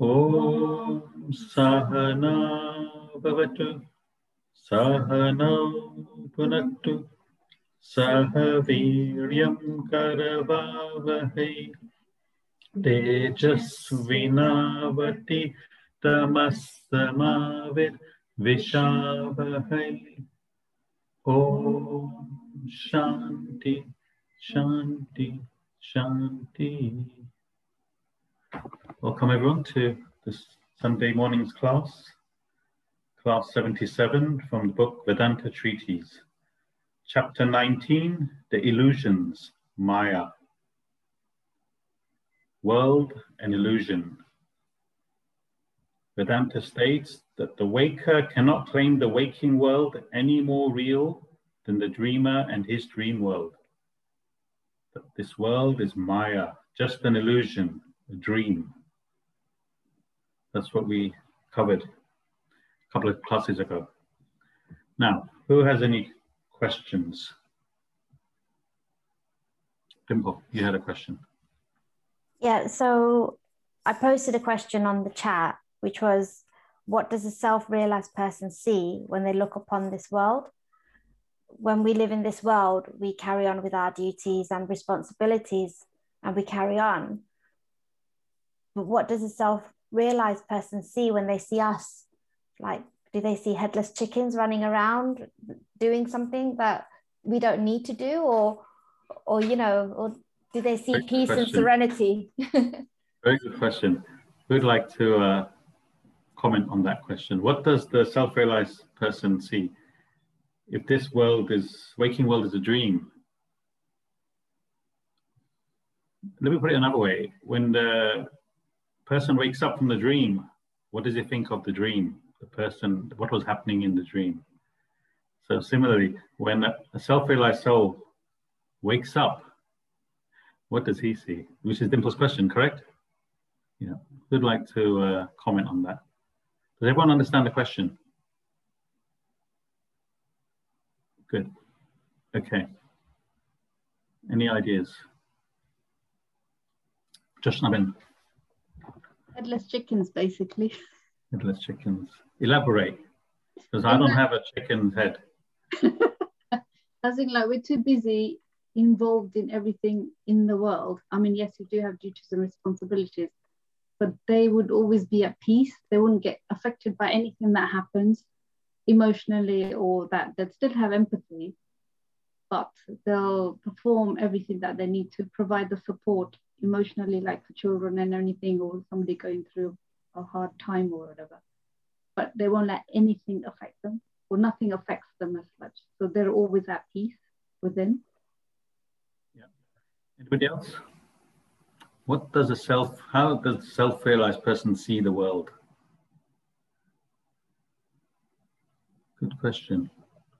ॐ सहना भवतु। सहनौ पुनक्तु सह वीर्यं करवावहै। तेजस्विनावति तमस्तमाविर्विशावहै ॐ शान्ति शान्ति शान्ति। Welcome everyone to this Sunday morning's class, class 77 from the book Vedanta Treatise, chapter 19, The Illusions, Maya. World and illusion. Vedanta states that the waker cannot claim the waking world any more real than the dreamer and his dream world. That this world is Maya, just an illusion, a dream. That's what we covered a couple of classes ago. Now, who has any questions? Dimple, you had a question. Yeah, so I posted a question on the chat, which was what does a self realized person see when they look upon this world? When we live in this world, we carry on with our duties and responsibilities and we carry on. But what does a self realized person see when they see us? Like, do they see headless chickens running around doing something that we don't need to do? Or, or you know, or do they see Great peace and serenity? Very good question. Who'd like to uh, comment on that question? What does the self realized person see? If this world is, waking world is a dream, let me put it another way. When the person wakes up from the dream, what does he think of the dream? The person, what was happening in the dream? So similarly, when a self-realized soul wakes up, what does he see? Which is Dimple's question, correct? Yeah. Who'd like to uh, comment on that? Does everyone understand the question? Good. Okay. Any ideas? Just Nabin. Headless chickens, basically. Headless chickens. Elaborate, because I don't have a chicken's head. I think like we're too busy involved in everything in the world. I mean, yes, we do have duties and responsibilities, but they would always be at peace. They wouldn't get affected by anything that happens emotionally or that they'd still have empathy, but they'll perform everything that they need to provide the support emotionally, like for children and anything, or somebody going through a hard time or whatever. But they won't let anything affect them, or nothing affects them as such. So they're always at peace within. Yeah anybody else? What does a self, how does a self-realized person see the world? Good question.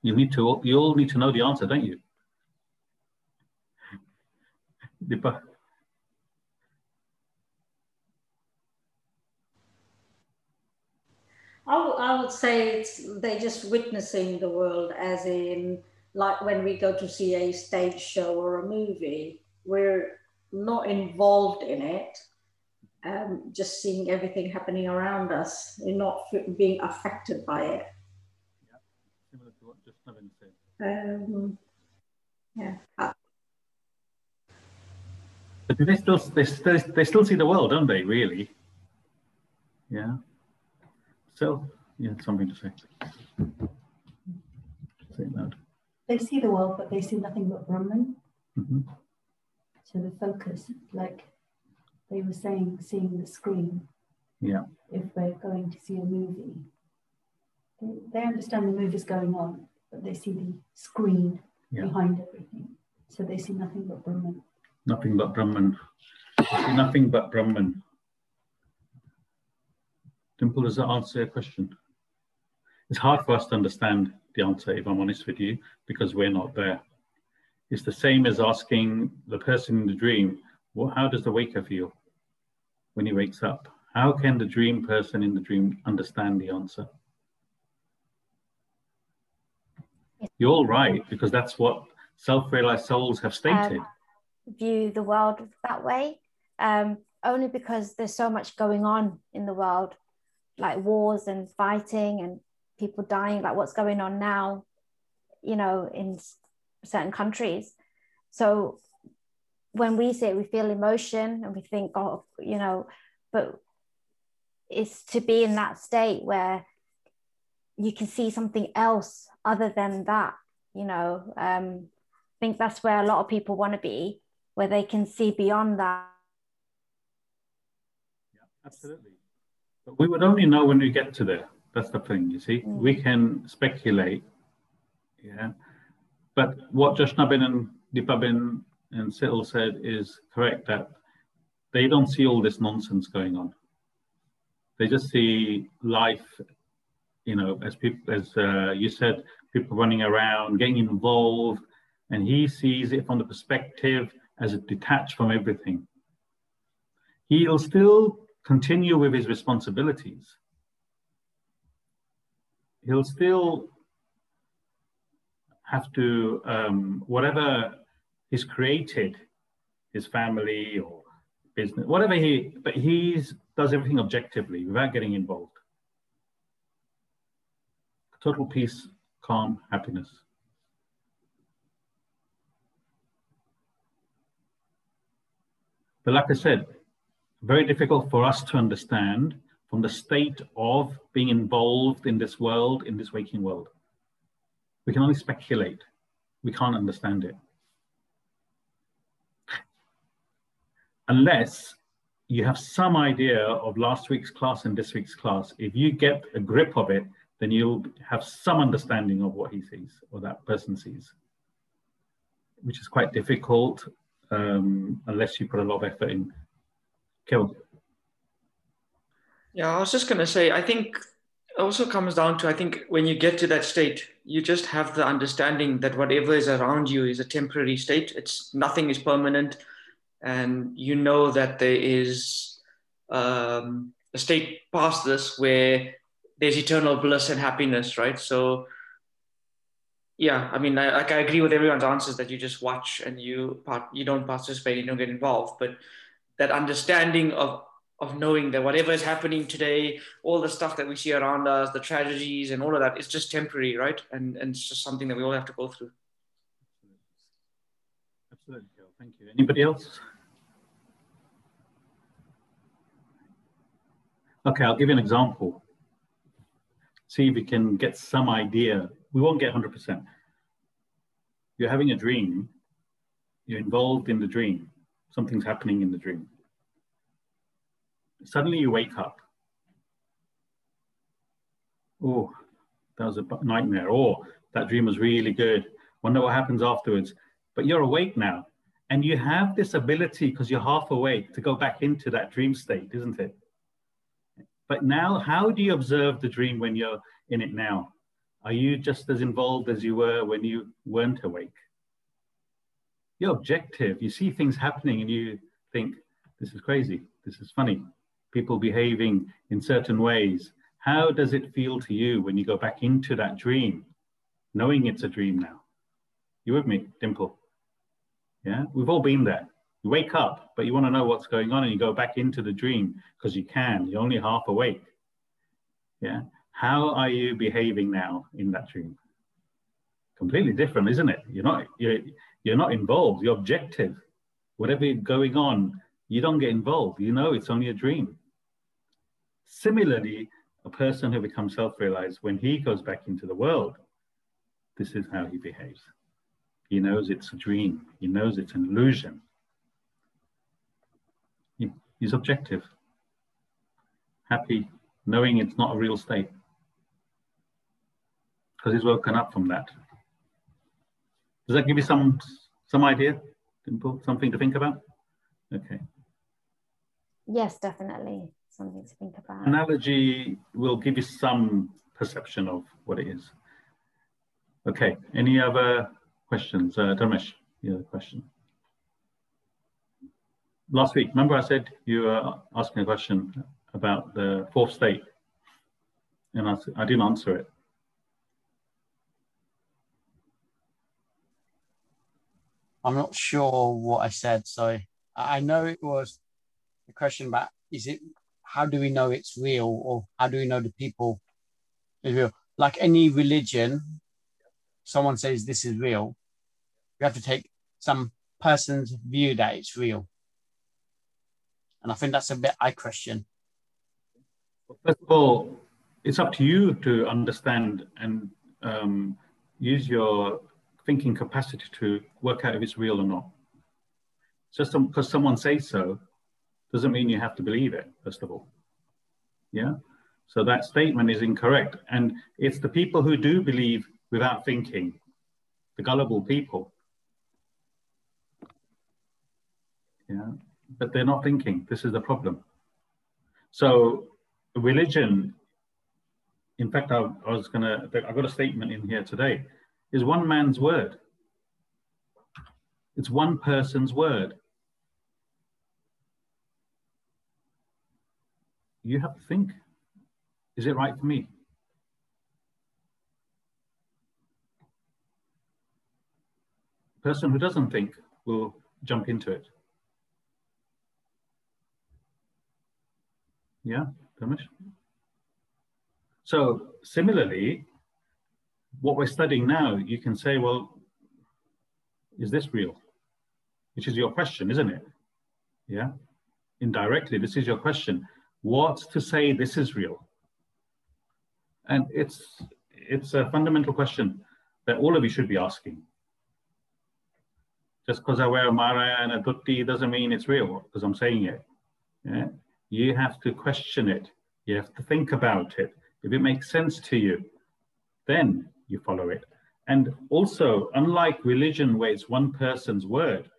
You need to, you all need to know the answer, don't you? I would- say it's, they're just witnessing the world, as in, like when we go to see a stage show or a movie, we're not involved in it, um, just seeing everything happening around us. We're not f- being affected by it. Similar to what just Navin said. Um, yeah, Uh, But they still, they still, they still see the world, don't they, really? Yeah. So, you had something to say. Say it loud. they see the world, but they see nothing but Brahman. Mhm. So the focus, like they were saying, seeing the screen. Yeah. If we're going to see a movie, they, they understand the movie's going on, but they see the screen Yeah. behind everything. So they see nothing but Brahman. Nothing but Brahman. Nothing but Brahman. Dimple, does that answer your question? It's hard for us to understand the answer, if I'm honest with you, because we're not there. It's the same as asking the person in the dream, well, how does the waker feel when he wakes up? How can the dream person in the dream understand the answer? You're all right, because that's what self realized souls have stated. Um, view the world that way. Um, only because there's so much going on in the world, like wars and fighting and people dying, like what's going on now, you know, in certain countries. So when we say we feel emotion and we think, oh, you know, but it's to be in that state where you can see something else other than that, you know. Um, I think that's where a lot of people want to be, where they can see beyond that. Yeah, absolutely. We would only know when we get to there. That's the thing, you see. Mm. We can speculate, yeah. But what Jashnabin and Dipabin and Sital said is correct that they don't see all this nonsense going on. They just see life, you know, as people, as uh, you said, people running around, getting involved, and he sees it from the perspective as detached from everything. He'll still continue with his responsibilities. He'll still have to, um, whatever he's created, his family or business, whatever he, but he does everything objectively without getting involved. Total peace, calm, happiness. But like I said, very difficult for us to understand from the state of being involved in this world, in this waking world. We can only speculate. We can't understand it. Unless you have some idea of last week's class and this week's class. If you get a grip of it, then you'll have some understanding of what he sees or that person sees, which is quite difficult um, unless you put a lot of effort in. Yeah, I was just going to say, I think it also comes down to, I think when you get to that state, you just have the understanding that whatever is around you is a temporary state. It's nothing is permanent. And you know that there is um, a state past this where there's eternal bliss and happiness, right? So yeah, I mean, I, like I agree with everyone's answers that you just watch and you part, you don't participate, you don't get involved, but that understanding of of knowing that whatever is happening today, all the stuff that we see around us, the tragedies and all of that, it's just temporary, right? And and it's just something that we all have to go through. Absolutely, Thank you. Anybody else? Okay, I'll give you an example. See if we can get some idea we won't get 100%. You're having a dream, you're involved in the dream, something's happening in the dream. Suddenly you wake up. Oh, that was a nightmare. Oh, that dream was really good. Wonder what happens afterwards. But you're awake now. And you have this ability, because you're half awake, to go back into that dream state, isn't it? But now, how do you observe the dream when you're in it now? Are you just as involved as you were when you weren't awake? You're objective. You see things happening and you think, this is crazy. This is funny. People behaving in certain ways. How does it feel to you when you go back into that dream, knowing it's a dream now? You with me, Dimple? Yeah, we've all been there. You wake up, but you want to know what's going on and you go back into the dream because you can. You're only half awake. Yeah. How are you behaving now in that dream? Completely different, isn't it? You're not you're you're not involved. You're objective. Whatever is going on, you don't get involved. You know it's only a dream. Similarly, a person who becomes self-realized when he goes back into the world, this is how he behaves. He knows it's a dream. He knows it's an illusion. He, he's objective, happy, knowing it's not a real state because he's woken up from that. Does that give you some some idea? Something to think about? Okay. Yes, definitely. Something to think about. Analogy will give you some perception of what it is. Okay. Any other questions? Uh, Dharmesh, you have a question. Last week, remember I said you were asking a question about the fourth state, and I, I didn't answer it. I'm not sure what I said. So I know it was the question about is it how do we know it's real or how do we know the people is real? Like any religion, someone says this is real, you have to take some person's view that it's real. And I think that's a bit I question. First of all, it's up to you to understand and um, use your thinking capacity to work out if it's real or not. Just because someone says so doesn't mean you have to believe it, first of all. Yeah? So that statement is incorrect. And it's the people who do believe without thinking, the gullible people. Yeah? But they're not thinking. This is the problem. So religion, in fact, I, I was going to, I've got a statement in here today, is one man's word. It's one person's word. You have to think is it right for me? person who doesn't think will jump into it. Yeah, Ramesh? So similarly, what we're studying now, you can say, well, is this real? Which is your question, isn't it? Yeah, indirectly, this is your question. What's to say this is real? And it's, it's a fundamental question that all of you should be asking. Just because I wear a mara and a dhoti doesn't mean it's real because I'm saying it. Yeah? You have to question it. You have to think about it. If it makes sense to you, then you follow it. And also, unlike religion where it's one person's word,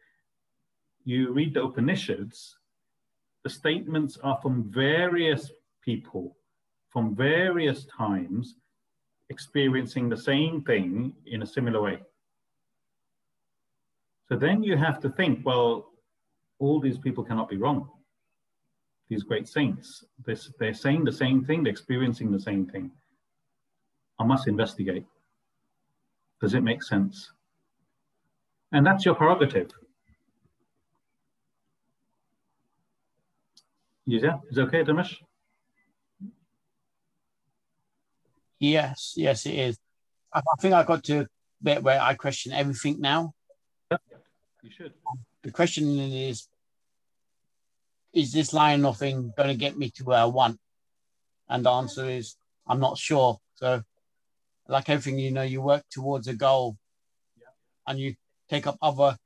you read the Upanishads, the statements are from various people from various times experiencing the same thing in a similar way. So then you have to think, well, all these people cannot be wrong. These great saints, they're, they're saying the same thing, they're experiencing the same thing. I must investigate. Does it make sense? And that's your prerogative. Yeah, is it okay, Dharmesh? Yes, yes, it is. I, I think I got to a bit where I question everything now. You should. The question is Is this line of thing going to get me to where I want? And the answer is I'm not sure. So, like everything, you know, you work towards a goal yeah. and you take up other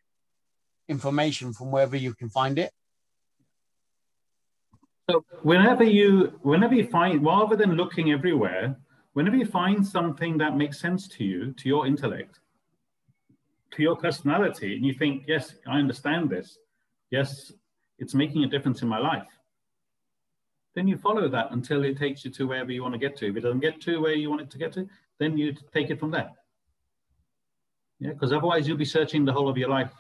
information from wherever you can find it. So whenever you whenever you find rather than looking everywhere, whenever you find something that makes sense to you, to your intellect, to your personality, and you think, yes, I understand this, yes, it's making a difference in my life, then you follow that until it takes you to wherever you want to get to. If it doesn't get to where you want it to get to, then you take it from there. Yeah, because otherwise you'll be searching the whole of your life.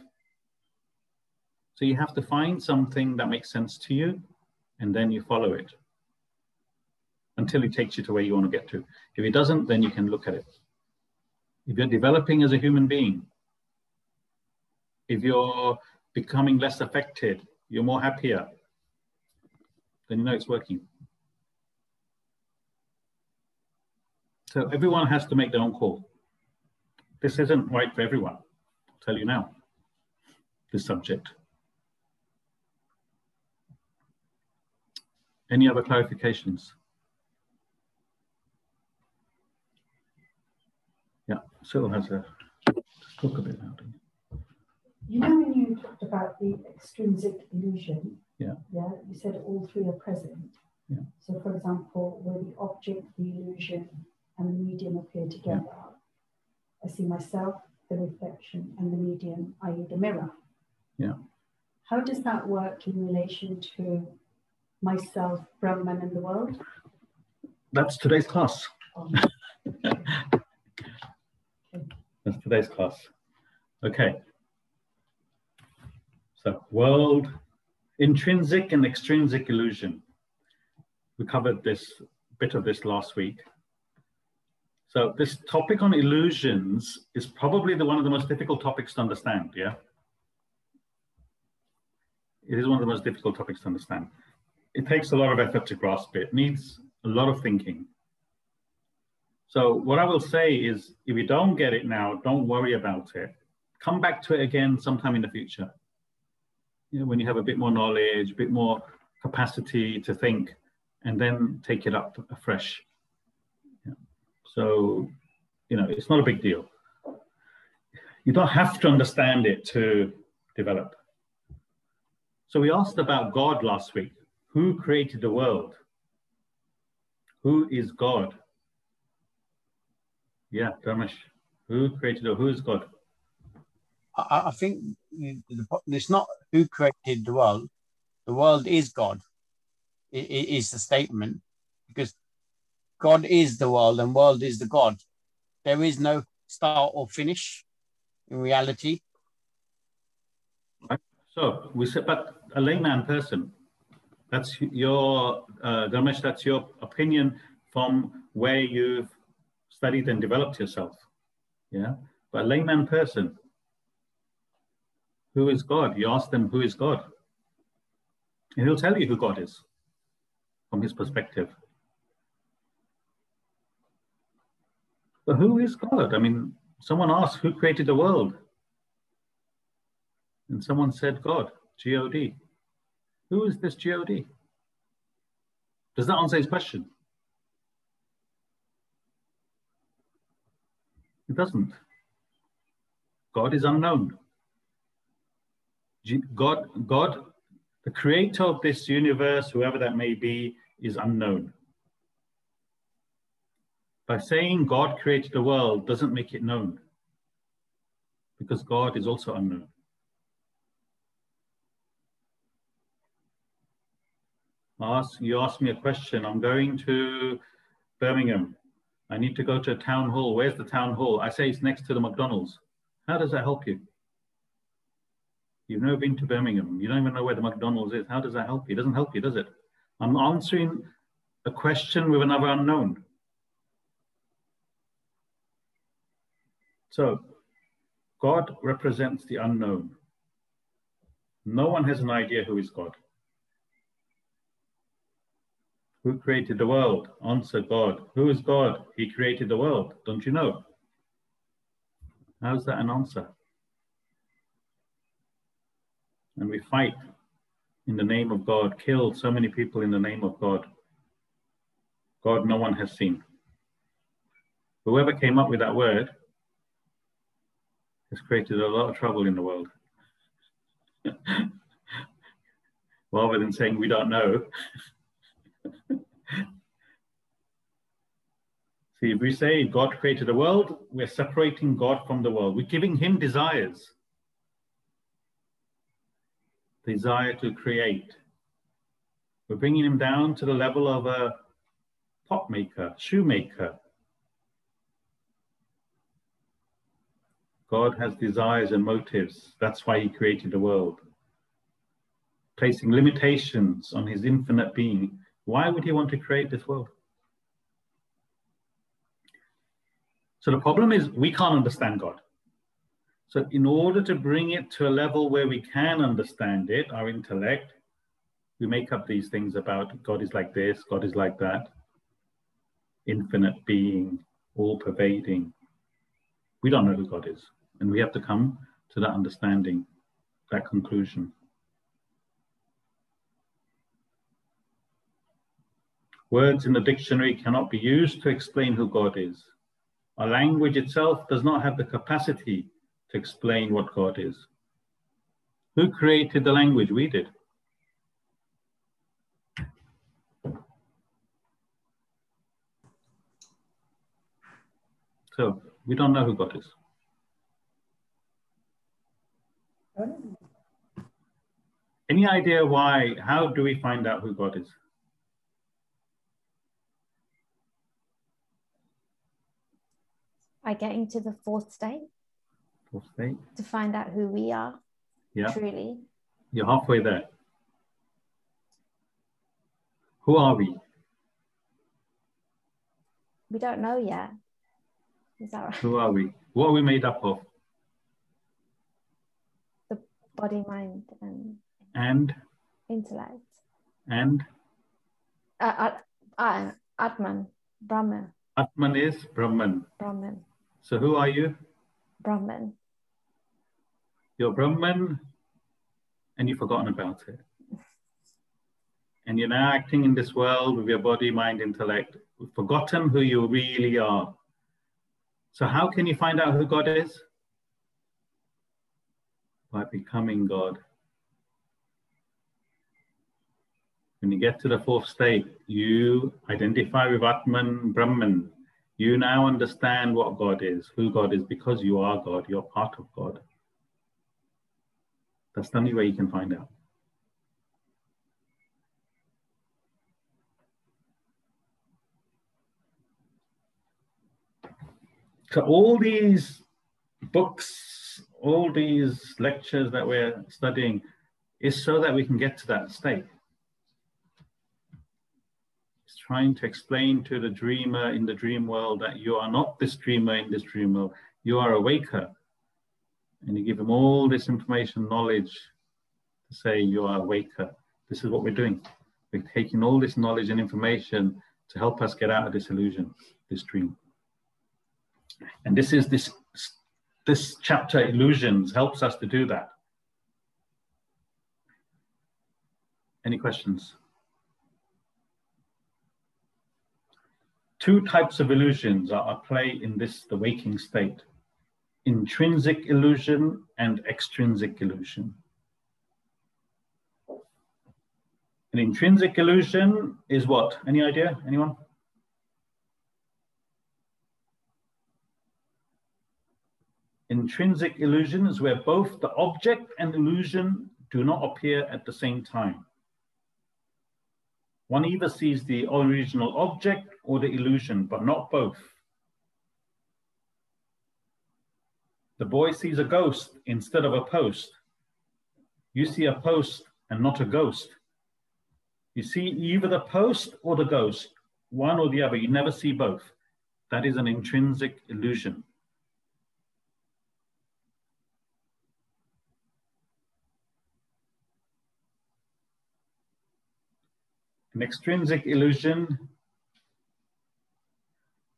So you have to find something that makes sense to you, and then you follow it until it takes you to where you want to get to. If it doesn't, then you can look at it. If you're developing as a human being, if you're becoming less affected, you're more happier, then you know it's working. So everyone has to make their own call. This isn't right for everyone. I'll tell you now, this subject. Any other clarifications? Yeah, Cyril has a talk a bit now. You know when you talked about the extrinsic illusion, yeah, yeah, you said all three are present. Yeah. So, for example, where the object, the illusion, and the medium appear together, yeah. I see myself, the reflection, and the medium, i.e., the mirror. Yeah. How does that work in relation to myself, Brahman, and the world? That's today's class. Oh. That's today's class. Okay. So world, intrinsic and extrinsic illusion. We covered this bit of this last week. So this topic on illusions is probably the one of the most difficult topics to understand, yeah? it is one of the most difficult topics to understand. It takes a lot of effort to grasp it, needs a lot of thinking. So what I will say is, if you don't get it now, don't worry about it. Come back to it again sometime in the future. You know, when you have a bit more knowledge, a bit more capacity to think, and then take it up afresh. Yeah. So, you know, it's not a big deal. You don't have to understand it to develop. So we asked about God last week. Who created the world? Who is God? Yeah, Dharmesh. Who created or who is God? I, I think it's not who created the world. The world is God. It, it is the statement because God is the world and world is the God. There is no start or finish in reality. So we said, but a layman person, that's your, uh, Dharmesh, that's your opinion from where you've studied and developed yourself. Yeah. But a layman person, who is God? You ask them, who is God? And he'll tell you who God is from his perspective. But who is God? I mean, someone asked, who created the world? And someone said, God, G O D. Who is this G O D? Does that answer his question? It doesn't. God is unknown. God, God, the creator of this universe, whoever that may be, is unknown. By saying God created the world doesn't make it known because God is also unknown. Ask, you asked me a question. I'm going to Birmingham. I need to go to a town hall. Where's the town hall? I say it's next to the McDonald's. How does that help you? You've never been to Birmingham. You don't even know where the McDonald's is. How does that help you? It doesn't help you, does it? I'm answering a question with another unknown. So God represents the unknown. No one has an idea who is God. Who created the world? Answer God. Who is God? He created the world. Don't you know? How's that an answer? And we fight in the name of God, kill so many people in the name of God. God, no one has seen. Whoever came up with that word has created a lot of trouble in the world. Rather than saying we don't know, See, if we say God created the world, we're separating God from the world. We're giving him desires. Desire to create. We're bringing him down to the level of a pot maker, shoemaker. God has desires and motives. That's why he created the world. Placing limitations on his infinite being why would he want to create this world? So the problem is we can't understand God. So in order to bring it to a level where we can understand it, our intellect, we make up these things about God is like this, God is like that, infinite being, all pervading. We don't know who God is. And we have to come to that understanding, that conclusion. Words in the dictionary cannot be used to explain who God is. Our language itself does not have the capacity to explain what God is. Who created the language? We did. So we don't know who God is. Any idea why? How do we find out who God is? By getting to the fourth state. Fourth state. To find out who we are. Yeah. Truly. You're halfway there. Who are we? We don't know yet. Is that right? Who are we? What are we made up of? The body, mind, and and Intellect. And Uh, uh, uh, Atman. Brahman. Atman is Brahman. Brahman. So who are you? Brahman. You're Brahman and you've forgotten about it. And you're now acting in this world with your body, mind, intellect, You've forgotten who you really are. So, how can you find out who God is? By becoming God. When you get to the fourth state, you identify with Atman, Brahman. You now understand what God is, who God is, because you are God, you're part of God. That's the only way you can find out. So all these books, all these lectures that we're studying is so that we can get to that state. Trying to explain to the dreamer in the dream world that you are not this dreamer in this dream world, you are a waker. And you give them all this information, knowledge to say you are a waker. This is what we're doing. We're taking all this knowledge and information to help us get out of this illusion, this dream. And this is this this chapter illusions helps us to do that. Any questions? Two types of illusions are at play in this, the waking state. Intrinsic illusion and extrinsic illusion. An intrinsic illusion is what? Any idea? Anyone? Intrinsic illusion is where both the object and illusion do not appear at the same time. One either sees the original object or the illusion, but not both. The boy sees a ghost instead of a post. You see a post and not a ghost. You see either the post or the ghost, one or the other. You never see both. That is an intrinsic illusion. An extrinsic illusion.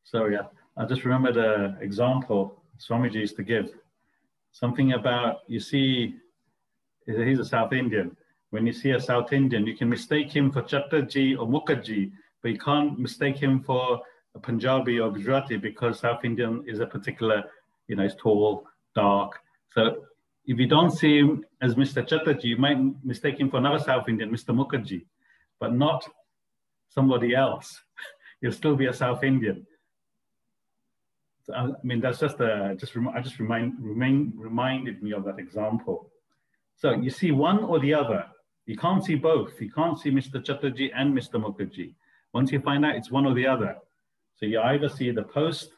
Sorry, I, I just remember the example Swamiji used to give. Something about, you see, he's a South Indian. When you see a South Indian, you can mistake him for Chatterjee or Mukherjee, but you can't mistake him for a Punjabi or Gujarati because South Indian is a particular, you know, he's tall, dark. So if you don't see him as Mr. Chatterjee, you might mistake him for another South Indian, Mr. Mukherjee but not somebody else. You'll still be a South Indian. I mean, that's just a, just I just remind, reminded me of that example. So you see one or the other. You can't see both. You can't see Mr. Chatterjee and Mr. Mukherjee. Once you find out it's one or the other. So you either see the post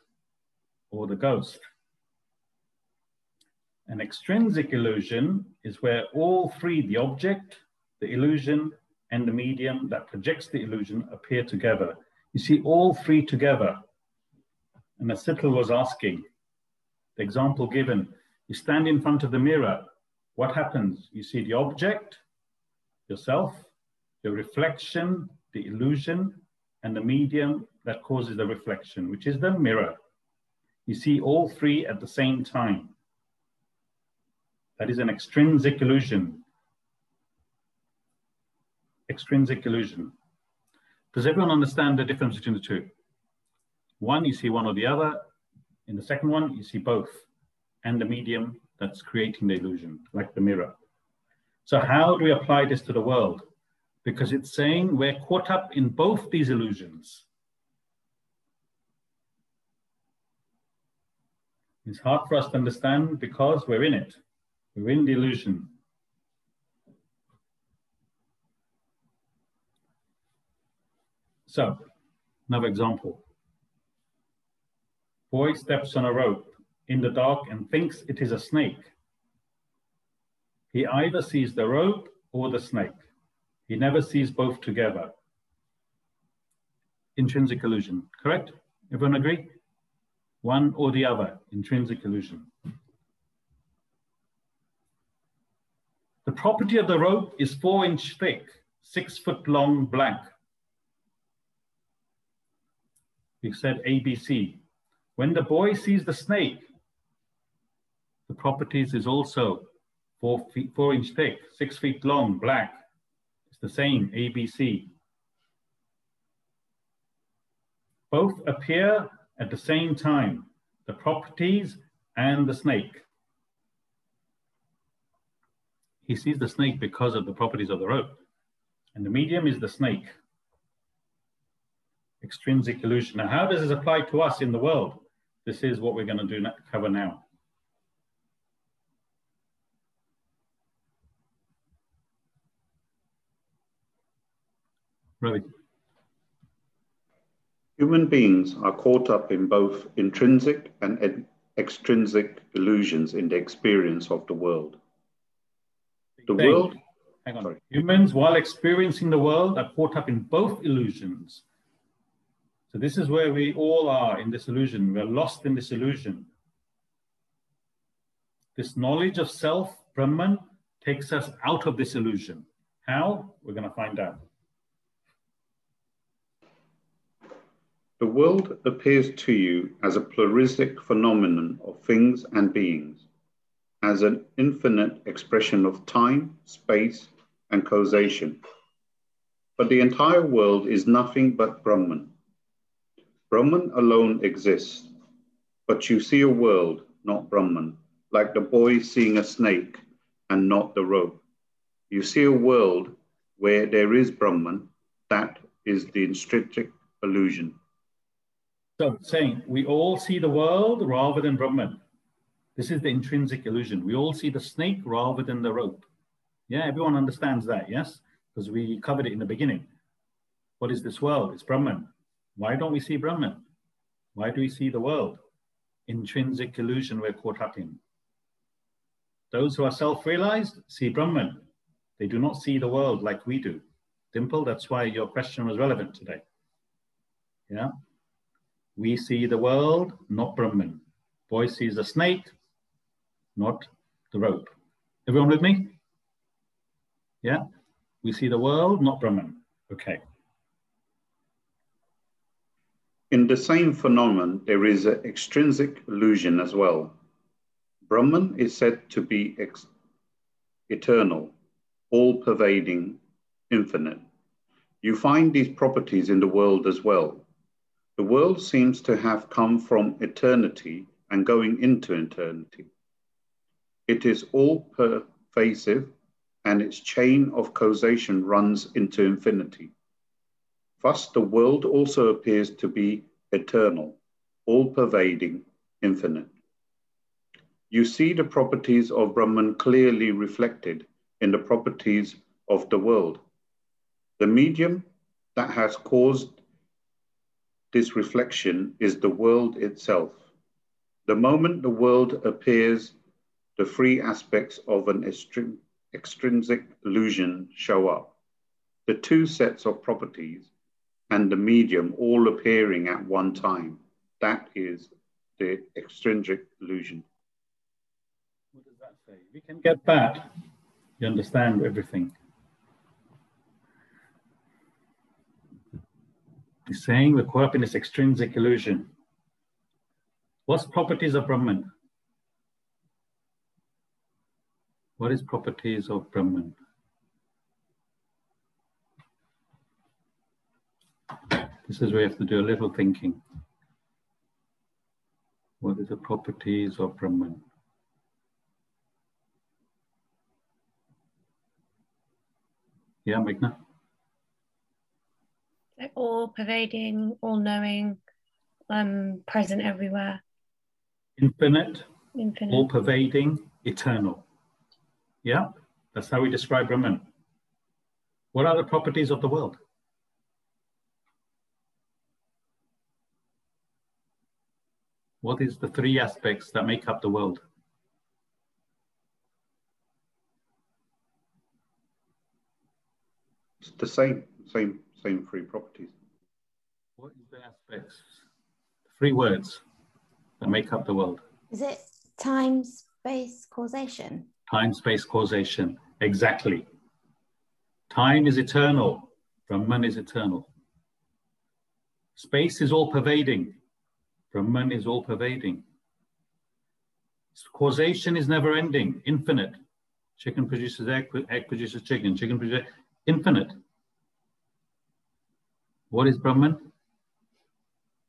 or the ghost. An extrinsic illusion is where all three, the object, the illusion, and the medium that projects the illusion appear together. You see all three together. And as Sital was asking, the example given, you stand in front of the mirror, what happens? You see the object, yourself, the reflection, the illusion, and the medium that causes the reflection, which is the mirror. You see all three at the same time. That is an extrinsic illusion extrinsic illusion. Does everyone understand the difference between the two? One, you see one or the other. In the second one, you see both and the medium that's creating the illusion, like the mirror. So how do we apply this to the world? Because it's saying we're caught up in both these illusions. It's hard for us to understand because we're in it. We're in the illusion. So, another example. Boy steps on a rope in the dark and thinks it is a snake. He either sees the rope or the snake. He never sees both together. Intrinsic illusion, correct? Everyone agree? One or the other, intrinsic illusion. The property of the rope is four inch thick, six foot long blank. We said ABC. When the boy sees the snake, the properties is also four, feet, four inch thick, six feet long, black. It's the same, ABC. Both appear at the same time, the properties and the snake. He sees the snake because of the properties of the rope. And the medium is the snake. Extrinsic illusion. Now, how does this apply to us in the world? This is what we're going to do cover now. Ravi. Human beings are caught up in both intrinsic and extrinsic illusions in the experience of the world. The world. Hang on. Sorry. Humans, while experiencing the world, are caught up in both illusions. So this is where we all are in this illusion. We're lost in this illusion. This knowledge of self, Brahman, takes us out of this illusion. How? We're going to find out. The world appears to you as a pluralistic phenomenon of things and beings, as an infinite expression of time, space, and causation. But the entire world is nothing but Brahman. Brahman alone exists, but you see a world, not Brahman, like the boy seeing a snake and not the rope. You see a world where there is Brahman, that is the intrinsic illusion. So saying we all see the world rather than Brahman. This is the intrinsic illusion. We all see the snake rather than the rope. Yeah, everyone understands that, yes? Because we covered it in the beginning. What is this world? It's Brahman. Why don't we see Brahman? Why do we see the world? Intrinsic illusion we're caught up in. Those who are self-realized see Brahman. They do not see the world like we do. Dimple, that's why your question was relevant today. Yeah. We see the world, not Brahman. Boy sees a snake, not the rope. Everyone with me? Yeah? We see the world, not Brahman. Okay. In the same phenomenon, there is an extrinsic illusion as well. Brahman is said to be eternal, all pervading, infinite. You find these properties in the world as well. The world seems to have come from eternity and going into eternity. It is all pervasive and its chain of causation runs into infinity. Thus, the world also appears to be eternal, all pervading, infinite. You see the properties of Brahman clearly reflected in the properties of the world. The medium that has caused this reflection is the world itself. The moment the world appears, the three aspects of an extrinsic illusion show up. The two sets of properties and the medium all appearing at one time. That is the extrinsic illusion. What does that say? You can get that, you understand everything. He's saying we're caught up in this extrinsic illusion. What's properties of Brahman? What is properties of Brahman? This is where we have to do a little thinking. What are the properties of Brahman? Yeah, Meghna? all pervading, all knowing, um, present everywhere. Infinite, Infinite. all pervading, eternal. Yeah, that's how we describe Brahman. What are the properties of the world? What is the three aspects that make up the world? It's the same, same same three properties. What is the aspects, three words that make up the world? Is it time, space, causation? Time, space, causation. Exactly. Time is eternal. Brahman is eternal. Space is all pervading. Brahman is all pervading. Causation is never ending, infinite. Chicken produces egg, egg produces chicken, chicken produces infinite. What is Brahman?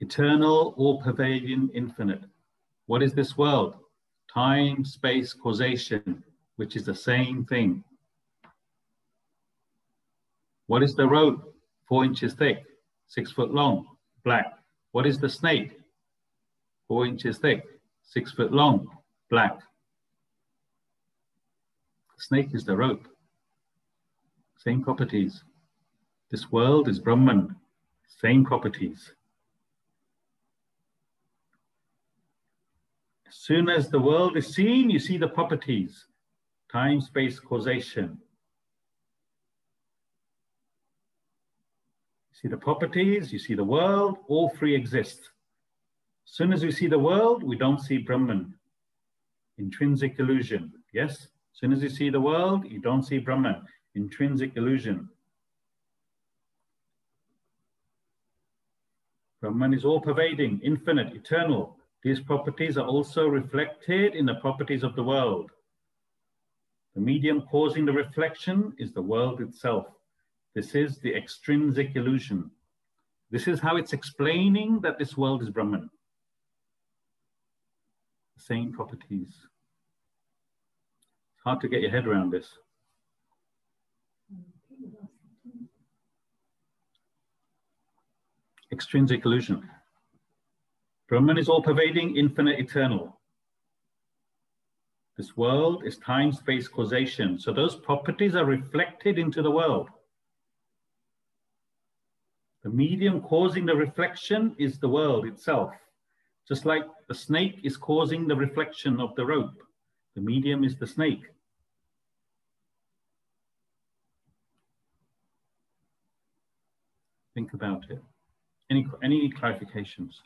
Eternal, all pervading, infinite. What is this world? Time, space, causation, which is the same thing. What is the rope? Four inches thick, six foot long, black. What is the snake? Four inches thick, six foot long, black. Snake is the rope. Same properties. This world is Brahman. Same properties. As soon as the world is seen, you see the properties. Time, space, causation. You see the properties, you see the world, all three exist. As soon as we see the world, we don't see Brahman. Intrinsic illusion, yes? As soon as you see the world, you don't see Brahman. Intrinsic illusion. Brahman is all pervading, infinite, eternal. These properties are also reflected in the properties of the world. The medium causing the reflection is the world itself. This is the extrinsic illusion. This is how it's explaining that this world is Brahman. Same properties. It's hard to get your head around this. Extrinsic illusion. Brahman is all pervading, infinite, eternal. This world is time, space, causation. So those properties are reflected into the world. The medium causing the reflection is the world itself. Just like the snake is causing the reflection of the rope, the medium is the snake. Think about it. Any, any clarifications?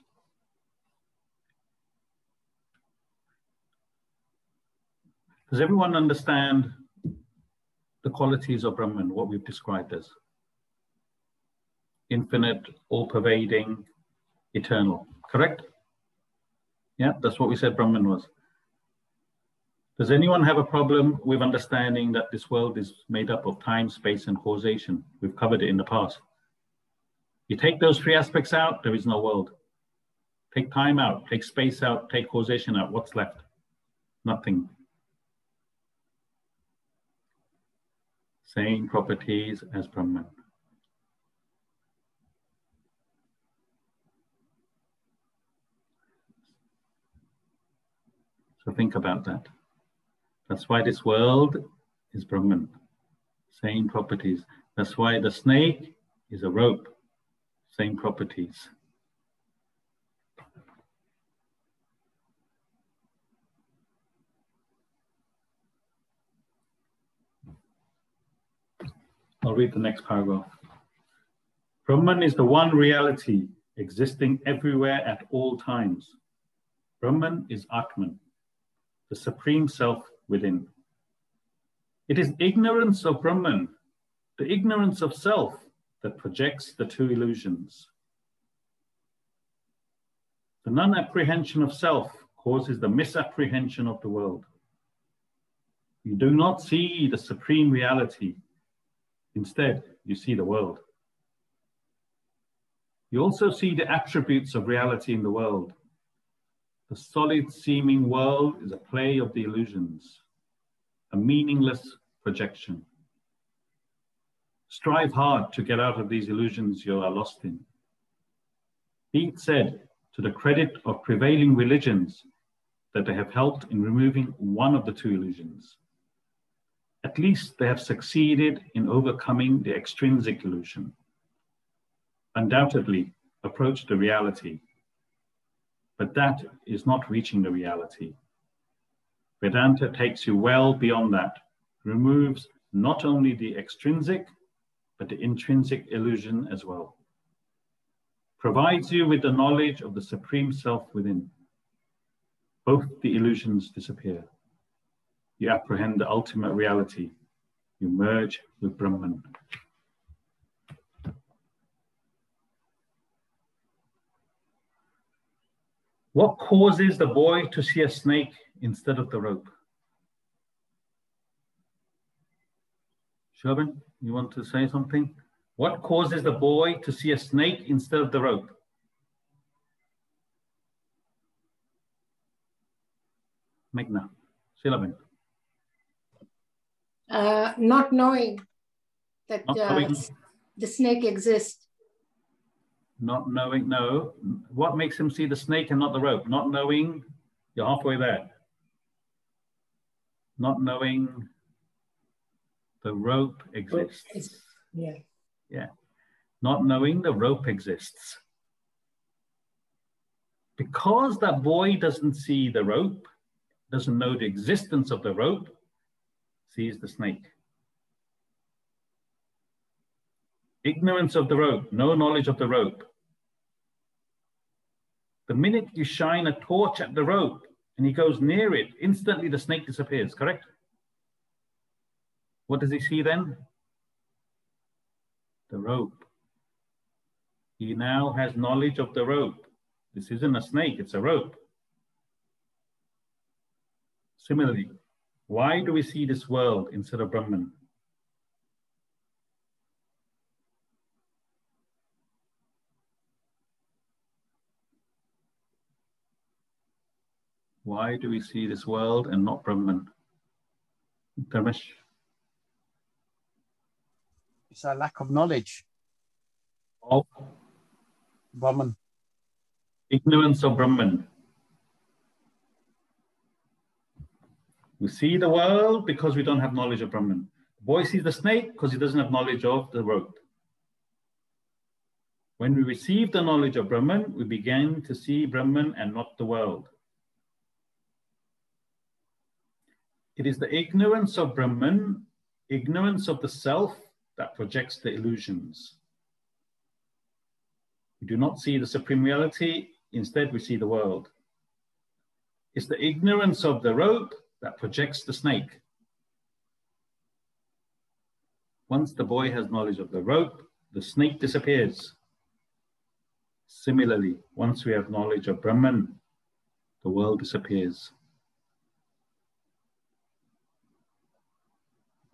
Does everyone understand the qualities of Brahman, what we've described as? Infinite, all pervading, eternal, correct? Yeah, that's what we said Brahman was. Does anyone have a problem with understanding that this world is made up of time, space, and causation? We've covered it in the past. You take those three aspects out, there is no world. Take time out, take space out, take causation out. What's left? Nothing. Same properties as Brahman. So think about that. That's why this world is Brahman. Same properties. That's why the snake is a rope. Same properties. I'll read the next paragraph. Brahman is the one reality existing everywhere at all times. Brahman is Atman, the supreme self within. It is ignorance of Brahman, the ignorance of self, that projects the two illusions. The non apprehension of self causes the misapprehension of the world. You do not see the supreme reality Instead, you see the world. You also see the attributes of reality in the world. The solid seeming world is a play of the illusions, a meaningless projection. Strive hard to get out of these illusions you are lost in. Be it said, to the credit of prevailing religions, that they have helped in removing one of the two illusions. At least they have succeeded in overcoming the extrinsic illusion. Undoubtedly, approach the reality. But that is not reaching the reality. Vedanta takes you well beyond that, removes not only the extrinsic, but the intrinsic illusion as well. Provides you with the knowledge of the supreme self within. Both the illusions disappear you apprehend the ultimate reality, You merge with Brahman. What causes the boy to see a snake instead of the rope? Sherman, you want to say something? What causes the boy to see a snake instead of the rope? Meghna, Shilabin. Uh, not knowing that Not uh, the snake exists. Not knowing, no. What makes him see the snake and not the rope? Not knowing, you're halfway there. Not knowing the rope exists. Yeah. Yeah. Not knowing the rope exists. Because that boy doesn't see the rope, doesn't know the existence of the rope, sees the snake. Ignorance of the rope, no knowledge of the rope. The minute you shine a torch at the rope and he goes near it, instantly the snake disappears, correct? What does he see then? The rope. He now has knowledge of the rope. This isn't a snake, it's a rope. Similarly, why do we see this world instead of Brahman? Why do we see this world and not Brahman? Dharmesh? It's a lack of knowledge. Of Brahman. ignorance of Brahman. We see the world because we don't have knowledge of Brahman. The boy sees the snake because he doesn't have knowledge of the rope. When we receive the knowledge of Brahman, we begin to see Brahman and not the world. It is the ignorance of Brahman, ignorance of the self, that projects the illusions. We do not see the supreme reality, instead, we see the world. It's the ignorance of the rope that projects the snake. Once the boy has knowledge of the rope, the snake disappears. Similarly, once we have knowledge of Brahman, the world disappears.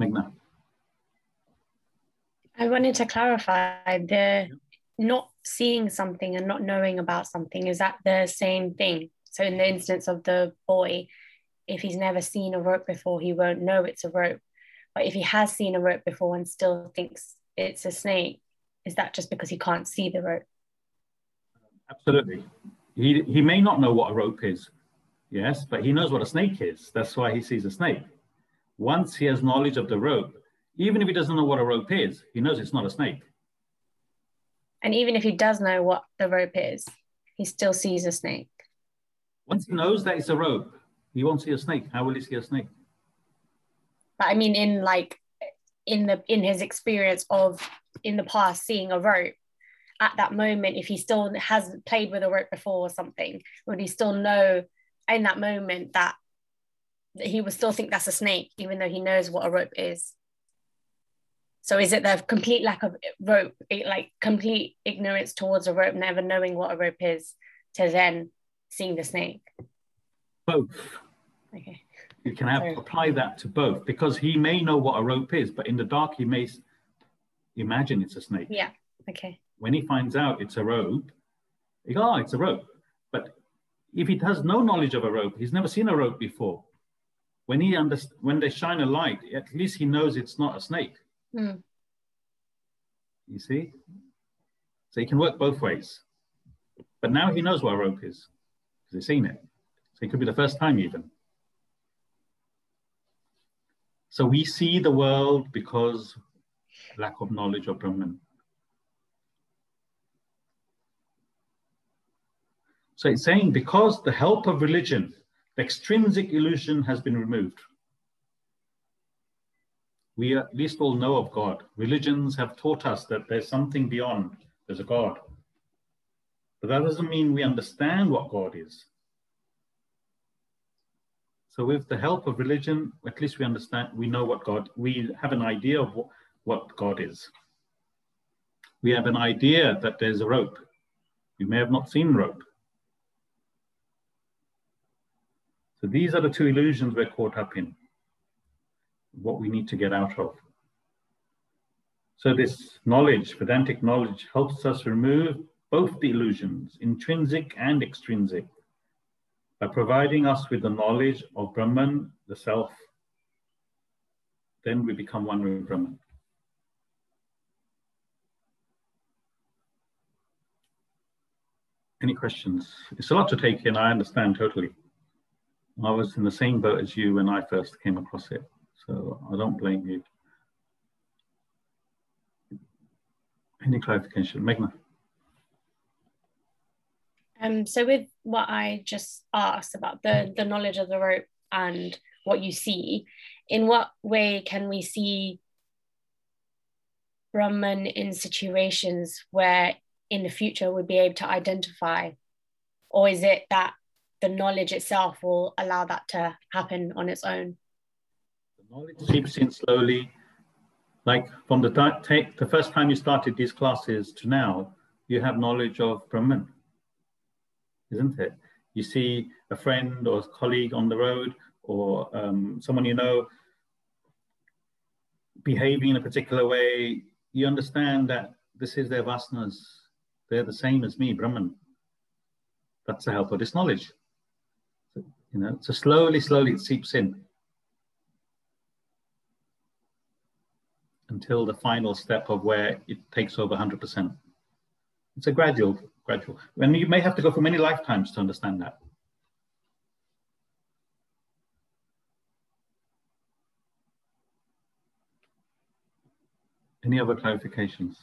Meghna. I wanted to clarify the not seeing something and not knowing about something. Is that the same thing? So, in the instance of the boy, if he's never seen a rope before, he won't know it's a rope. But if he has seen a rope before and still thinks it's a snake, is that just because he can't see the rope? Absolutely. He, he may not know what a rope is, yes, but he knows what a snake is. That's why he sees a snake. Once he has knowledge of the rope, even if he doesn't know what a rope is, he knows it's not a snake. And even if he does know what the rope is, he still sees a snake. Once he knows that it's a rope, he won't see a snake. How will he see a snake? But I mean, in like in the in his experience of in the past seeing a rope, at that moment, if he still hasn't played with a rope before or something, would he still know in that moment that, that he would still think that's a snake, even though he knows what a rope is? So is it the complete lack of rope, like complete ignorance towards a rope, never knowing what a rope is, to then seeing the snake? Both. Okay. You can have, apply that to both because he may know what a rope is, but in the dark, he may imagine it's a snake. Yeah. Okay. When he finds out it's a rope, he goes, oh, ah, it's a rope. But if he has no knowledge of a rope, he's never seen a rope before. When he underst- when they shine a light, at least he knows it's not a snake. Hmm. You see? So he can work both ways. But now he knows what a rope is because he's seen it. So it could be the first time even. So we see the world because lack of knowledge of Brahman. So it's saying because the help of religion, extrinsic illusion has been removed. We at least all know of God. Religions have taught us that there's something beyond, there's a God. But that doesn't mean we understand what God is. So with the help of religion, at least we understand, we know what God, we have an idea of what, what God is. We have an idea that there's a rope. We may have not seen rope. So these are the two illusions we're caught up in, what we need to get out of. So this knowledge, Vedantic knowledge, helps us remove both the illusions, intrinsic and extrinsic, by providing us with the knowledge of Brahman, the self. Then we become one with Brahman. Any questions? It's a lot to take in, I understand totally. I was in the same boat as you when I first came across it, so I don't blame you. Any clarification? Meghna? Um, so with what I just asked about the, the knowledge of the rope and what you see, in what way can we see Brahman in situations where in the future we'd be able to identify? Or is it that the knowledge itself will allow that to happen on its own? The knowledge seeps in slowly like from the, take, the first time you started these classes to now, you have knowledge of Brahman, isn't it? You see a friend or a colleague on the road or um, someone you know behaving in a particular way, you understand that this is their vasanas. They're the same as me, Brahman. That's the help of this knowledge. You know, so slowly, slowly it seeps in. until the final step of where it takes over 100%. It's a gradual, gradual. And you may have to go for many lifetimes to understand that. Any other clarifications?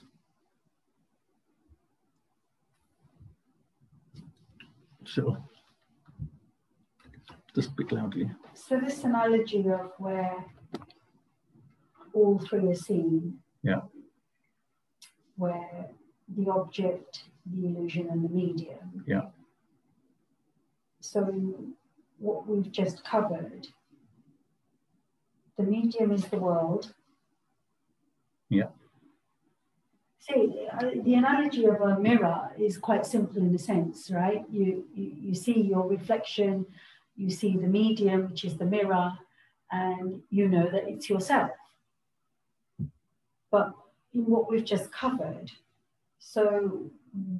Sure. Just speak loudly. So this analogy of where all three are seen. Yeah. Where the object, the illusion, and the medium. Yeah. So, in what we've just covered, the medium is the world. Yeah. See, uh, the analogy of a mirror is quite simple in a sense, right? You, you, you see your reflection, you see the medium, which is the mirror, and you know that it's yourself but in what we've just covered. So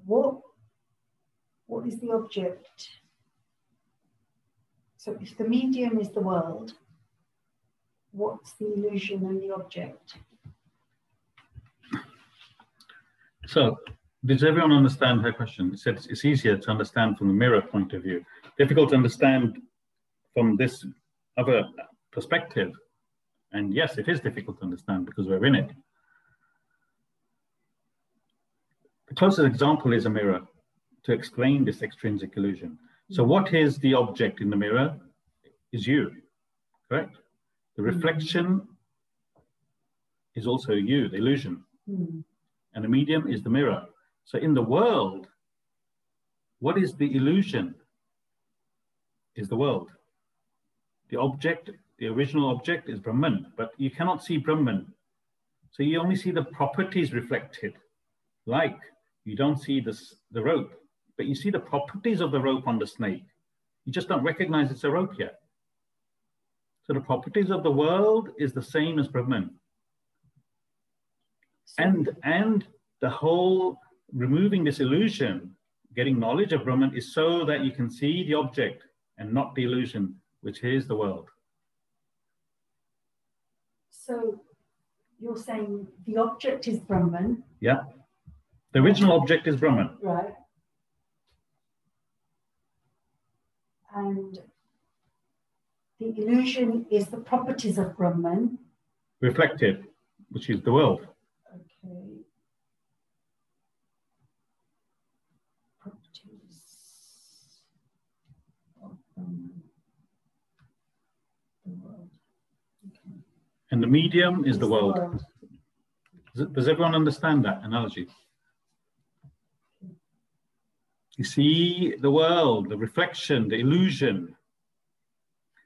what, what is the object? So if the medium is the world, what's the illusion and the object? So does everyone understand her question? It said it's easier to understand from the mirror point of view. Difficult to understand from this other perspective. And yes, it is difficult to understand because we're in it. The closest example is a mirror to explain this extrinsic illusion. So what is the object in the mirror is you, correct? The mm-hmm. reflection is also you, the illusion. Mm. And the medium is the mirror. So in the world, what is the illusion? Is the world. The object, the original object is Brahman, but you cannot see Brahman. So you only see the properties reflected, like you don't see this, the rope, but you see the properties of the rope on the snake. You just don't recognize it's a rope yet. So the properties of the world is the same as Brahman. And, and the whole removing this illusion, getting knowledge of Brahman is so that you can see the object and not the illusion, which is the world. So you're saying the object is Brahman. Yeah. The original object is Brahman. Right. And the illusion is the properties of Brahman. Reflected, which is the world. Okay. Properties of Brahman. The world. Okay. And the medium is the world. Does, everyone understand that analogy? You see the world, the reflection, the illusion.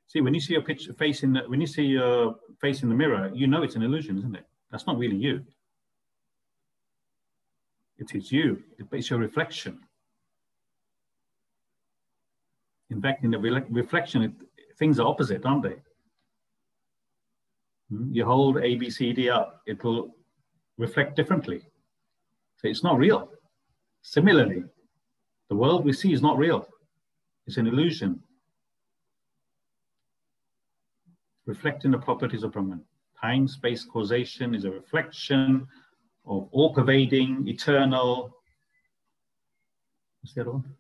See, when you see your picture face in the, when you see your face in the mirror, you know it's an illusion, isn't it? That's not really you. It is you. It's your reflection. In fact, in the re reflection, it, things are opposite, aren't they? Hmm? You hold A, B, C, D up, it will reflect differently. So it's not real. Similarly, the world we see is not real. It's an illusion. Reflecting the properties of Brahman. Time, space, causation is a reflection of all pervading, eternal. What's the other one?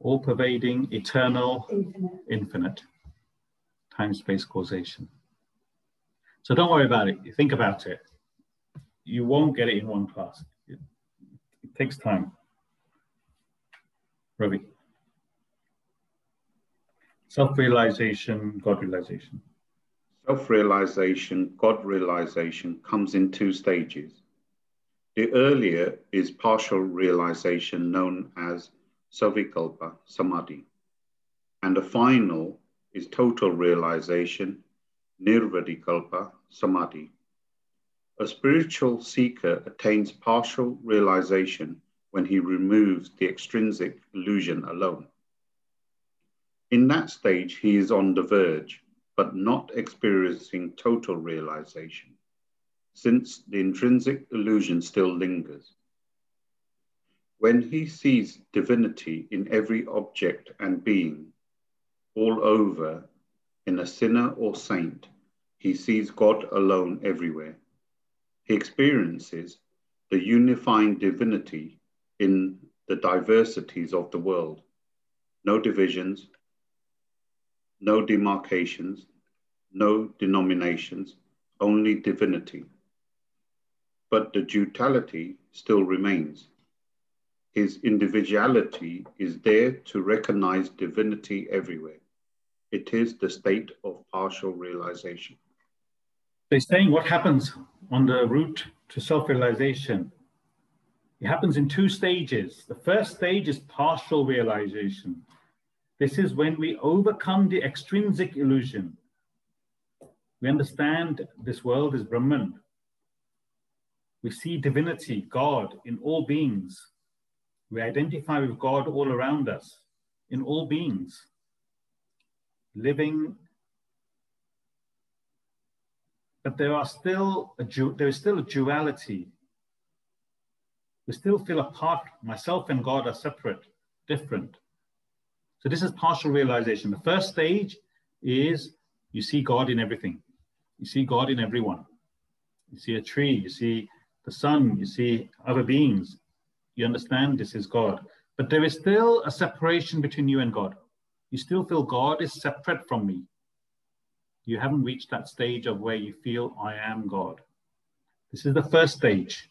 All pervading, eternal, infinite. infinite. Time, space, causation. So don't worry about it. You think about it. You won't get it in one class. It, it takes time. Ravi. Self-realization, God realization. Self-realization, God realization comes in two stages. The earlier is partial realization known as Savikalpa Samadhi. And the final is total realization, Nirvikalpa Samadhi. A spiritual seeker attains partial realization when he removes the extrinsic illusion alone. In that stage, he is on the verge, but not experiencing total realization, since the intrinsic illusion still lingers. When he sees divinity in every object and being, all over, in a sinner or saint, he sees God alone everywhere. He experiences the unifying divinity in the diversities of the world. No divisions, no demarcations, no denominations, only divinity. But the duality still remains. His individuality is there to recognize divinity everywhere. It is the state of partial realization. They're saying what happens on the route to self realization it happens in two stages. The first stage is partial realization. This is when we overcome the extrinsic illusion. We understand this world is Brahman. We see divinity, God, in all beings. We identify with God all around us, in all beings, living. But there are still a, there is still a duality we still feel apart. Myself and God are separate, different. So this is partial realization. The first stage is you see God in everything. You see God in everyone. You see a tree, you see the sun, you see other beings. You understand this is God. But there is still a separation between you and God. You still feel God is separate from me. You haven't reached that stage of where you feel I am God. This is the first stage.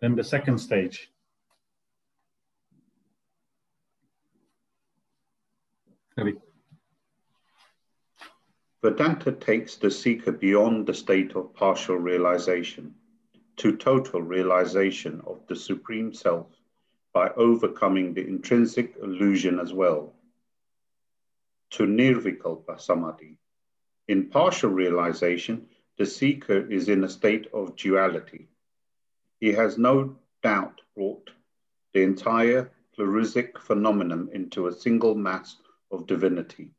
Then the second stage. Vedanta takes the seeker beyond the state of partial realization to total realization of the Supreme Self by overcoming the intrinsic illusion as well, to Nirvikalpa Samadhi. In partial realization, the seeker is in a state of duality, he has no doubt brought the entire pluralistic phenomenon into a single mass of divinity.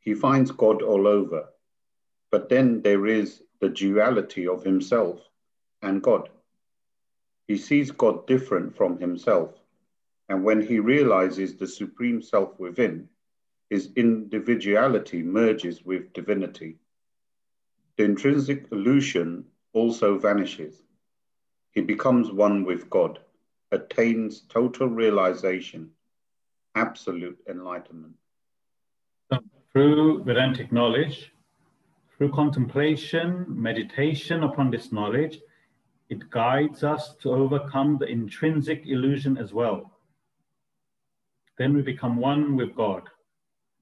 He finds God all over, but then there is the duality of himself and God. He sees God different from himself, and when he realizes the supreme self within, his individuality merges with divinity. The intrinsic illusion also vanishes he becomes one with God, attains total realization, absolute enlightenment. So through Vedantic knowledge, through contemplation, meditation upon this knowledge, it guides us to overcome the intrinsic illusion as well. Then we become one with God,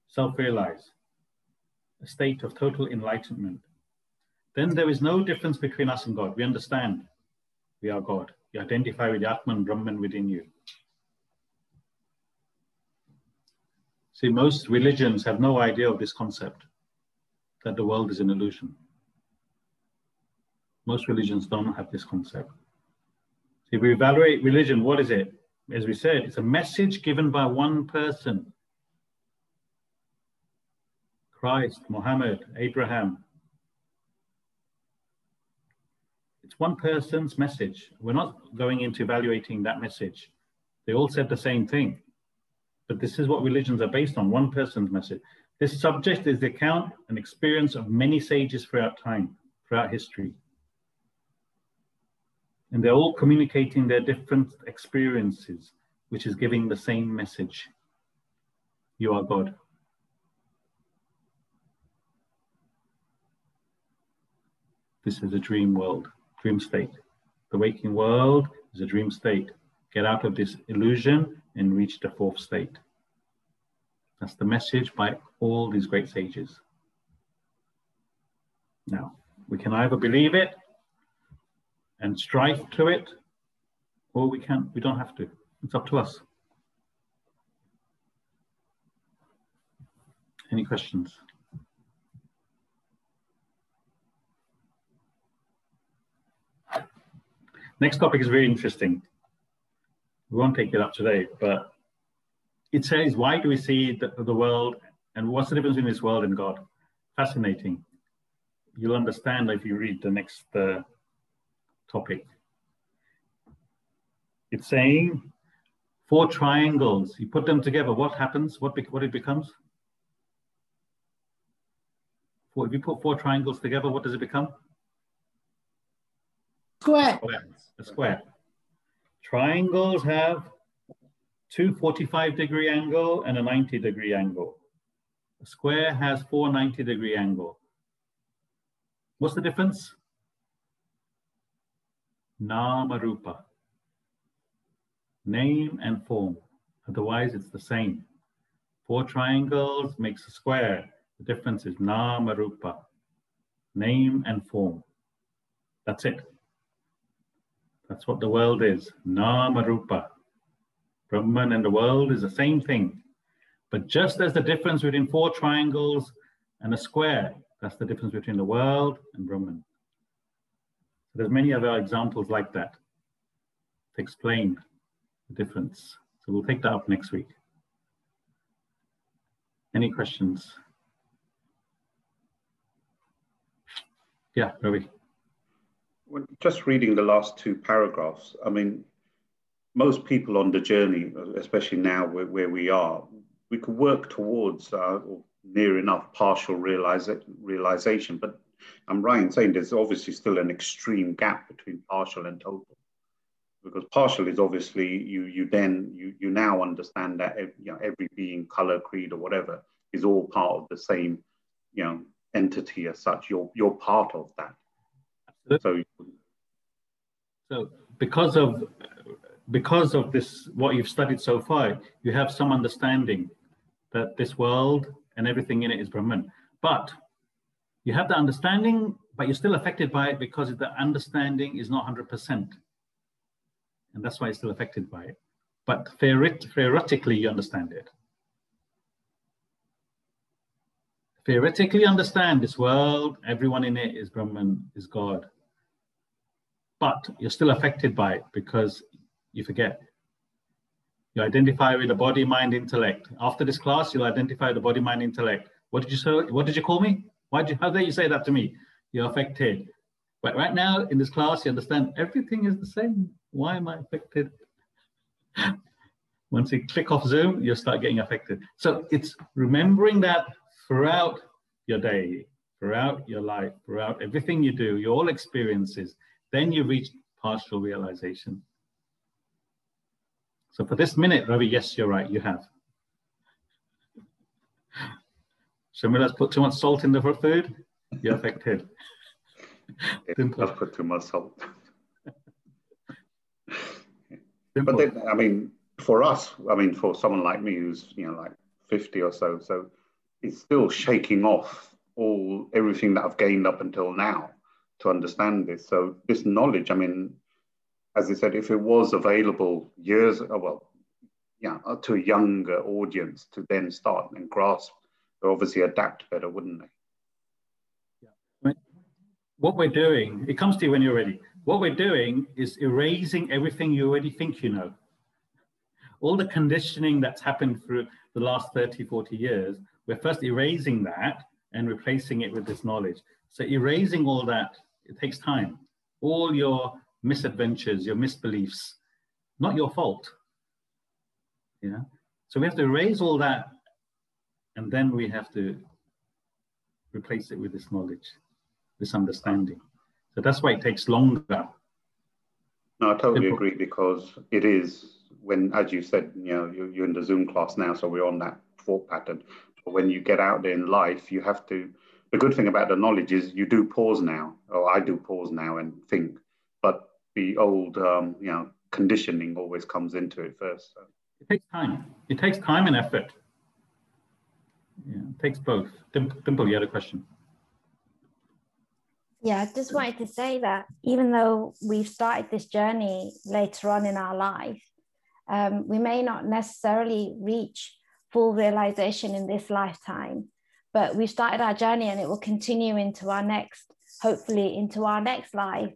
self realize, a state of total enlightenment. Then there is no difference between us and God. We understand we are God. You identify with the Atman, Brahman within you. See, most religions have no idea of this concept that the world is an illusion. Most religions don't have this concept. If we evaluate religion, what is it? As we said, it's a message given by one person Christ, Muhammad, Abraham. It's one person's message. We're not going into evaluating that message. They all said the same thing. But this is what religions are based on one person's message. This subject is the account and experience of many sages throughout time, throughout history. And they're all communicating their different experiences, which is giving the same message. You are God. This is a dream world, dream state. The waking world is a dream state. Get out of this illusion and reach the fourth state. That's the message by all these great sages. Now, we can either believe it and strive to it, or we can't. we don't have to. It's up to us. Any questions? Next topic is very interesting. We won't take it up today, but it says, why do we see the, the world and what's the difference between this world and God? Fascinating. You'll understand if you read the next uh, topic. It's saying four triangles, you put them together, what happens? What, what it becomes? Four, if you put four triangles together, what does it become? Square. square. A square. Triangles have two 45 degree angle and a 90 degree angle. A square has four 90 degree angle. What's the difference? Namarupa. Name and form. Otherwise, it's the same. Four triangles makes a square. The difference is Namarupa. Name and form. That's it. That's what the world is. Namarupa. Brahman and the world is the same thing. But just as the difference between four triangles and a square, that's the difference between the world and Brahman. There's many other examples like that to explain the difference. So we'll take that up next week. Any questions? Yeah, Ravi. Just reading the last two paragraphs, I mean, most people on the journey, especially now where, where we are, we could work towards uh, near enough partial realisa- realization. But I'm right in saying there's obviously still an extreme gap between partial and total. Because partial is obviously you you then you you now understand that you know every being, color, creed, or whatever is all part of the same you know entity as such. You're you're part of that. So, so because of because of this, what you've studied so far, you have some understanding that this world and everything in it is Brahman. But you have the understanding, but you're still affected by it because the understanding is not 100%. And that's why you're still affected by it. But theoretically, you understand it. Theoretically, understand this world, everyone in it is Brahman, is God but you're still affected by it because you forget. You identify with the body, mind, intellect. After this class, you'll identify the body, mind, intellect. What did you say? What did you call me? Why you, how dare you say that to me? You're affected. But right now in this class, you understand everything is the same. Why am I affected? Once you click off Zoom, you'll start getting affected. So it's remembering that throughout your day, throughout your life, throughout everything you do, your all experiences, then you reach partial realization. So for this minute, Ravi, yes, you're right, you have. Shamila's put too much salt in the food, you're affected. I've put too much salt. but then, I mean, for us, I mean, for someone like me who's, you know, like 50 or so, so it's still shaking off all everything that I've gained up until now to understand this. So this knowledge, I mean, as I said, if it was available years, uh, well, yeah, to a younger audience to then start and grasp, or obviously adapt better, wouldn't they? Yeah. What we're doing, it comes to you when you're ready. What we're doing is erasing everything you already think you know. All the conditioning that's happened through the last 30, 40 years, we're first erasing that and replacing it with this knowledge. So erasing all that, it takes time. All your misadventures, your misbeliefs, not your fault. Yeah. So we have to erase all that and then we have to replace it with this knowledge, this understanding. So that's why it takes longer. No, I totally agree because it is when, as you said, you know, you're, you're in the Zoom class now, so we're on that thought pattern. But when you get out there in life, you have to. The good thing about the knowledge is you do pause now, or I do pause now and think. But the old, um, you know, conditioning always comes into it first. So. It takes time. It takes time and effort. Yeah, takes both. Dimple, you had a question. Yeah, I just wanted to say that even though we've started this journey later on in our life, um, we may not necessarily reach full realization in this lifetime, but we've started our journey and it will continue into our next, hopefully, into our next life.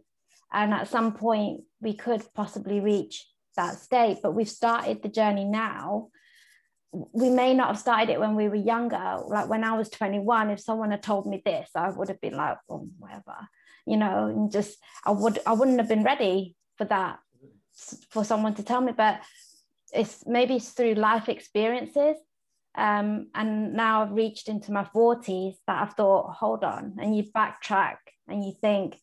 And at some point, we could possibly reach that state, but we've started the journey now. We may not have started it when we were younger. Like when I was 21, if someone had told me this, I would have been like, oh, whatever, you know, and just I would I wouldn't have been ready for that for someone to tell me. But it's maybe it's through life experiences. Um, and now I've reached into my 40s that I've thought, hold on, and you backtrack and you think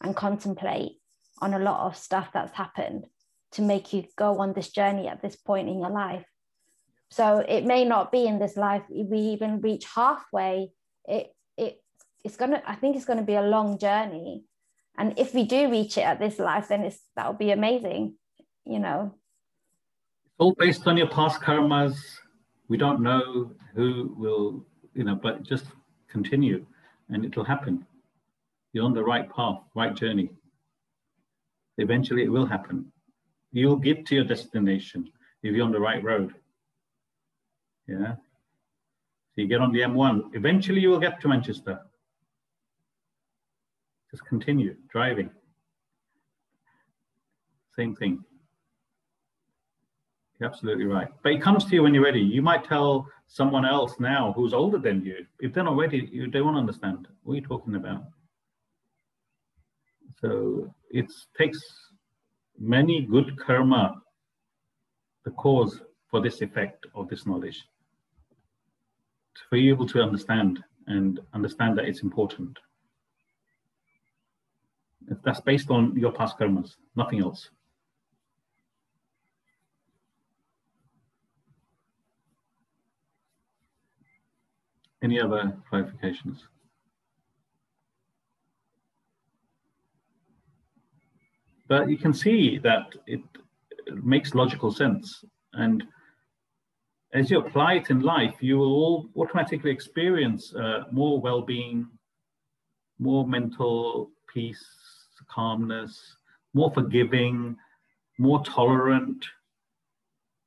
and contemplate on a lot of stuff that's happened to make you go on this journey at this point in your life. So it may not be in this life. We even reach halfway, it it it's gonna. I think it's gonna be a long journey, and if we do reach it at this life, then it's that'll be amazing. You know. It's all based on your past karmas. We don't know who will, you know, but just continue, and it'll happen. You're on the right path, right journey. Eventually, it will happen you'll get to your destination if you're on the right road. Yeah. So you get on the M1. Eventually, you will get to Manchester. Just continue driving. Same thing. You're absolutely right. But it comes to you when you're ready. You might tell someone else now who's older than you. If they're not ready, you, they won't understand. What are you talking about? So it takes many good karma the cause for this effect of this knowledge. For you able to understand and understand that it's important. That's based on your past karmas, nothing else. Any other clarifications? But you can see that it makes logical sense. And as you apply it in life, you will all automatically experience uh, more well being, more mental peace, calmness, more forgiving, more tolerant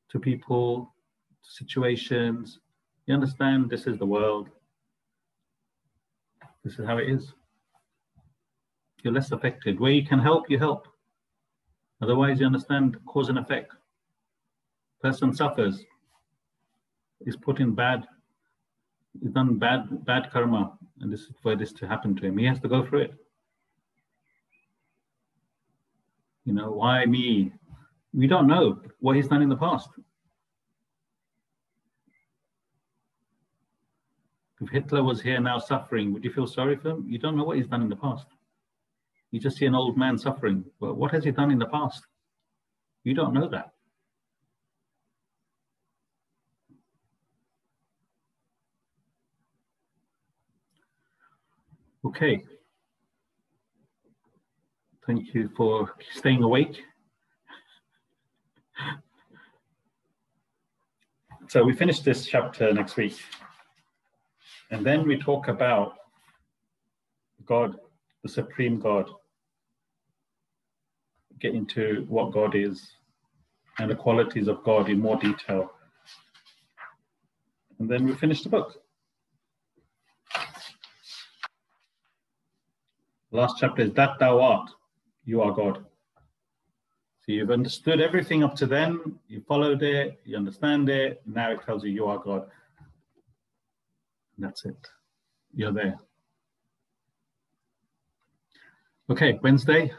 to people, situations. You understand this is the world. This is how it is. You're less affected. Where you can help, you help. Otherwise, you understand cause and effect. Person suffers, is put in bad, he's done bad, bad karma, and this is for this to happen to him. He has to go through it. You know, why me? We don't know what he's done in the past. If Hitler was here now suffering, would you feel sorry for him? You don't know what he's done in the past. You just see an old man suffering. Well, what has he done in the past? You don't know that. Okay. Thank you for staying awake. So we finish this chapter next week. And then we talk about God, the Supreme God get into what God is, and the qualities of God in more detail. And then we finish the book. Last chapter is That Thou Art, You Are God. So you've understood everything up to then, you followed it, you understand it, now it tells you you are God. That's it. You're there. Okay, Wednesday,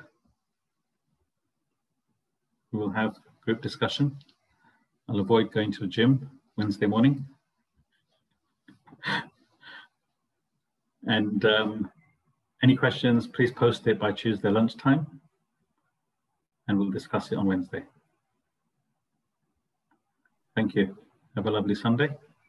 we will have group discussion. I'll avoid going to the gym Wednesday morning. and um, any questions, please post it by Tuesday lunchtime and we'll discuss it on Wednesday. Thank you. Have a lovely Sunday.